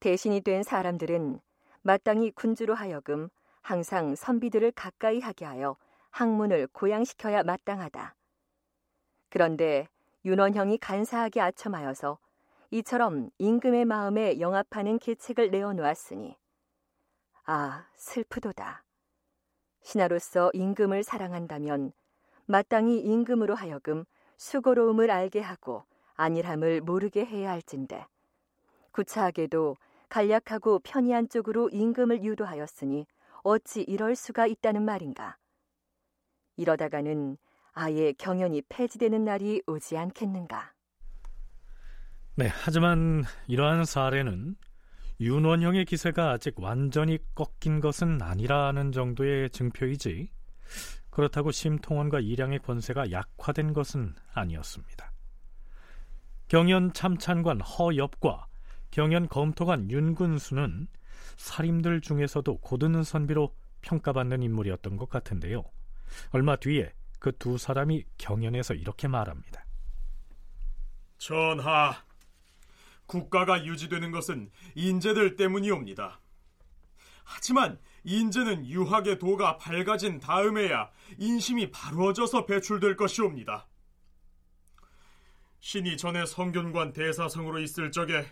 대신이 된 사람들은 마땅히 군주로 하여금 항상 선비들을 가까이 하게 하여 학문을 고양시켜야 마땅하다. 그런데 윤원형이 간사하게 아첨하여서 이처럼 임금의 마음에 영합하는 계책을 내어놓았으니 아 슬프도다. 신하로서 임금을 사랑한다면 마땅히 임금으로 하여금 수고로움을 알게 하고 안일함을 모르게 해야 할진데 구차하게도 간략하고 편이한 쪽으로 임금을 유도하였으니 어찌 이럴 수가 있다는 말인가. 이러다가는 아예 경연이 폐지되는 날이 오지 않겠는가. 네, 하지만 이러한 사례는 윤원형의 기세가 아직 완전히 꺾인 것은 아니라는 정도의 증표이지 그렇다고 심통원과 이량의 권세가 약화된 것은 아니었습니다. 경연 참찬관 허엽과 경연 검토관 윤군수는 살인들 중에서도 고드는 선비로 평가받는 인물이었던 것 같은데요. 얼마 뒤에 그 두 사람이 경연에서 이렇게 말합니다. 전하, 국가가 유지되는 것은 인재들 때문이옵니다. 하지만 인재는 유학의 도가 밝아진 다음에야 인심이 바로워져서 배출될 것이옵니다. 신이 전에 성균관 대사성으로 있을 적에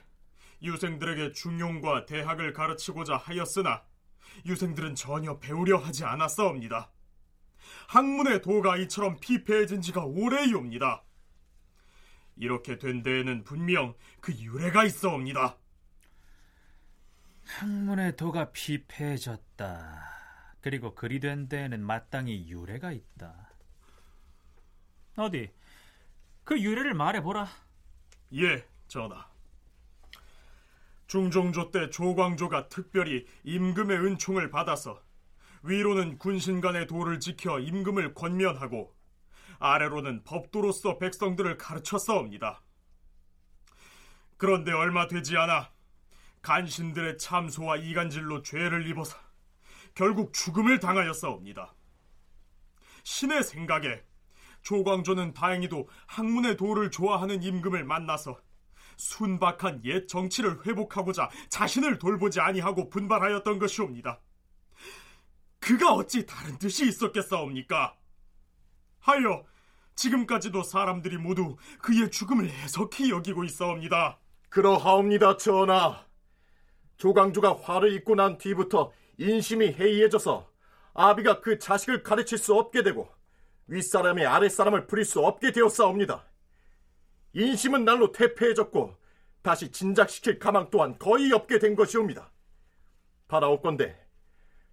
유생들에게 중용과 대학을 가르치고자 하였으나 유생들은 전혀 배우려 하지 않았사옵니다. 학문의 도가 이처럼 피폐해진 지가 오래이옵니다. 이렇게 된 데에는 분명 그 유래가 있어옵니다. 학문의 도가 피폐해졌다. 그리고 그리 된 데에는 마땅히 유래가 있다. 어디 그 유래를 말해보라. 예, 전하. 중종조 때 조광조가 특별히 임금의 은총을 받아서 위로는 군신 간의 도를 지켜 임금을 권면하고 아래로는 법도로서 백성들을 가르쳤사옵니다. 그런데 얼마 되지 않아 간신들의 참소와 이간질로 죄를 입어서 결국 죽음을 당하였사옵니다. 신의 생각에 조광조는 다행히도 학문의 도를 좋아하는 임금을 만나서 순박한 옛 정치를 회복하고자 자신을 돌보지 아니하고 분발하였던 것이옵니다. 그가 어찌 다른 뜻이 있었겠사옵니까? 하여 지금까지도 사람들이 모두 그의 죽음을 해석히 여기고 있사옵니다. 그러하옵니다, 전하. 조광조가 화를 입고 난 뒤부터 인심이 해이해져서 아비가 그 자식을 가르칠 수 없게 되고 윗사람이 아랫사람을 부릴 수 없게 되었사옵니다. 인심은 날로 퇴폐해졌고 다시 진작시킬 가망 또한 거의 없게 된 것이옵니다. 바라옵건대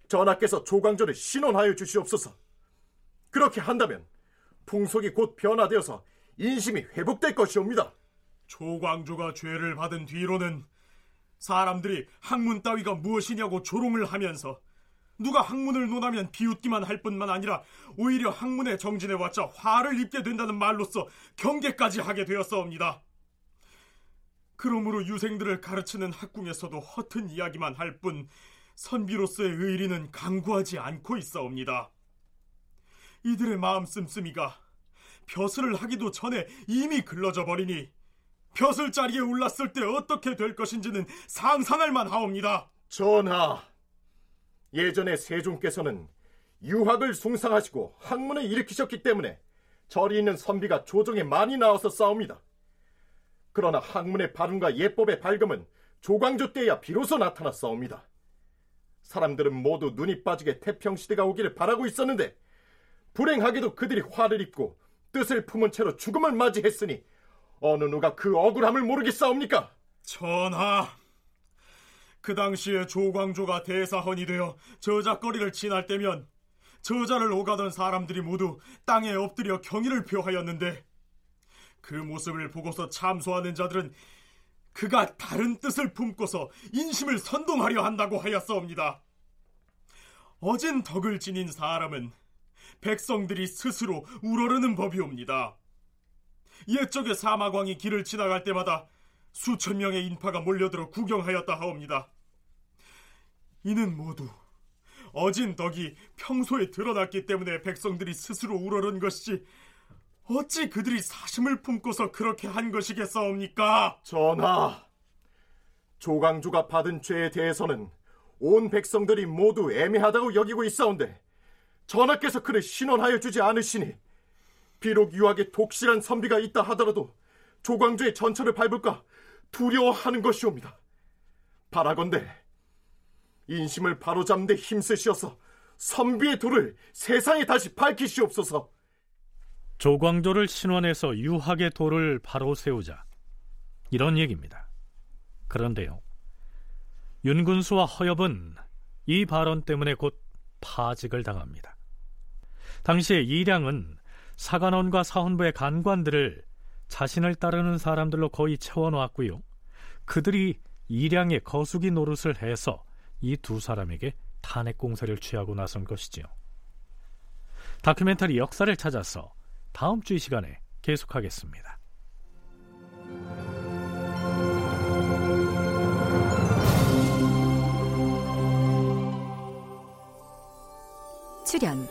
전하께서 조광조를 신원하여 주시옵소서. 그렇게 한다면 풍속이 곧 변화되어서 인심이 회복될 것이옵니다. 조광조가 죄를 받은 뒤로는 사람들이 학문 따위가 무엇이냐고 조롱을 하면서 누가 학문을 논하면 비웃기만 할 뿐만 아니라 오히려 학문의 정진에 왔자 화를 입게 된다는 말로써 경계까지 하게 되었사옵니다. 그러므로 유생들을 가르치는 학궁에서도 허튼 이야기만 할 뿐 선비로서의 의리는 강구하지 않고 있사옵니다. 이들의 마음 씀씀이가 벼슬을 하기도 전에 이미 글러져 버리니 벼슬 자리에 올랐을 때 어떻게 될 것인지는 상상할 만하옵니다. 전하, 예전에 세종께서는 유학을 숭상하시고 학문을 일으키셨기 때문에 절이 있는 선비가 조정에 많이 나와서 싸웁니다. 그러나 학문의 발음과 예법의 밝음은 조광조 때야 비로소 나타났사옵니다. 사람들은 모두 눈이 빠지게 태평시대가 오기를 바라고 있었는데 불행하게도 그들이 화를 입고 뜻을 품은 채로 죽음을 맞이했으니 어느 누가 그 억울함을 모르겠사옵니까? 전하, 그 당시에 조광조가 대사헌이 되어 저작거리를 지날 때면 저자를 오가던 사람들이 모두 땅에 엎드려 경의를 표하였는데 그 모습을 보고서 참소하는 자들은 그가 다른 뜻을 품고서 인심을 선동하려 한다고 하였사옵니다. 어진 덕을 지닌 사람은 백성들이 스스로 우러르는 법이옵니다. 옛적에 사마광이 길을 지나갈 때마다 수천 명의 인파가 몰려들어 구경하였다 하옵니다. 이는 모두 어진 덕이 평소에 드러났기 때문에 백성들이 스스로 우러른 것이지 어찌 그들이 사심을 품고서 그렇게 한 것이겠사옵니까? 전하, 조광조가 받은 죄에 대해서는 온 백성들이 모두 애매하다고 여기고 있사온데 전하께서 그를 신원하여 주지 않으시니 비록 유학에 독실한 선비가 있다 하더라도 조광조의 전철을 밟을까 두려워하는 것이옵니다. 바라건대 인심을 바로잡는 데 힘쓰시어서 선비의 도를 세상에 다시 밝히시옵소서. 조광조를 신원해서 유학의 도를 바로 세우자 이런 얘기입니다. 그런데요. 윤군수와 허엽은 이 발언 때문에 곧 파직을 당합니다. 당시에 이량은 사관원과 사헌부의 간관들을 자신을 따르는 사람들로 거의 채워놓았고요. 그들이 이량의 거수기 노릇을 해서 이 두 사람에게 탄핵 공세를 취하고 나선 것이지요. 다큐멘터리 역사를 찾아서 다음 주 이 시간에 계속하겠습니다. 출연.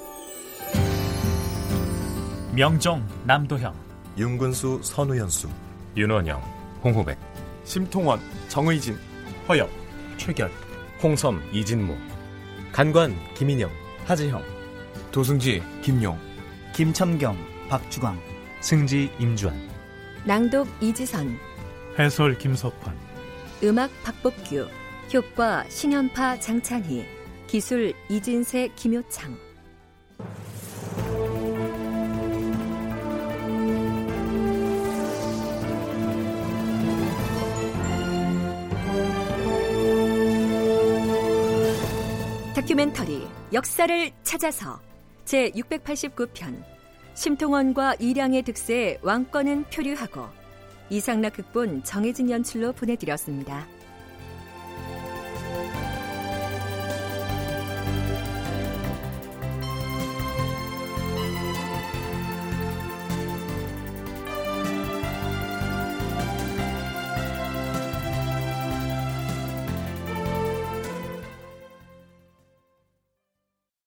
명정 남도형. 윤근수 선우연수. 윤원영 홍후백. 심통원 정의진. 허엽 최결 홍섬 이진모 간관 김인영. 하지형. 도승지 김용. 김첨경 박주광. 승지 임주환. 낭독 이지선. 해설 김석환. 음악 박복규. 효과 신현파 장찬희. 기술 이진세 김효창 다큐멘터리 역사를 찾아서 제 689편 심통원과 이량의 득세에 왕권은 표류하고 이상락 극본 정혜진 연출로 보내드렸습니다.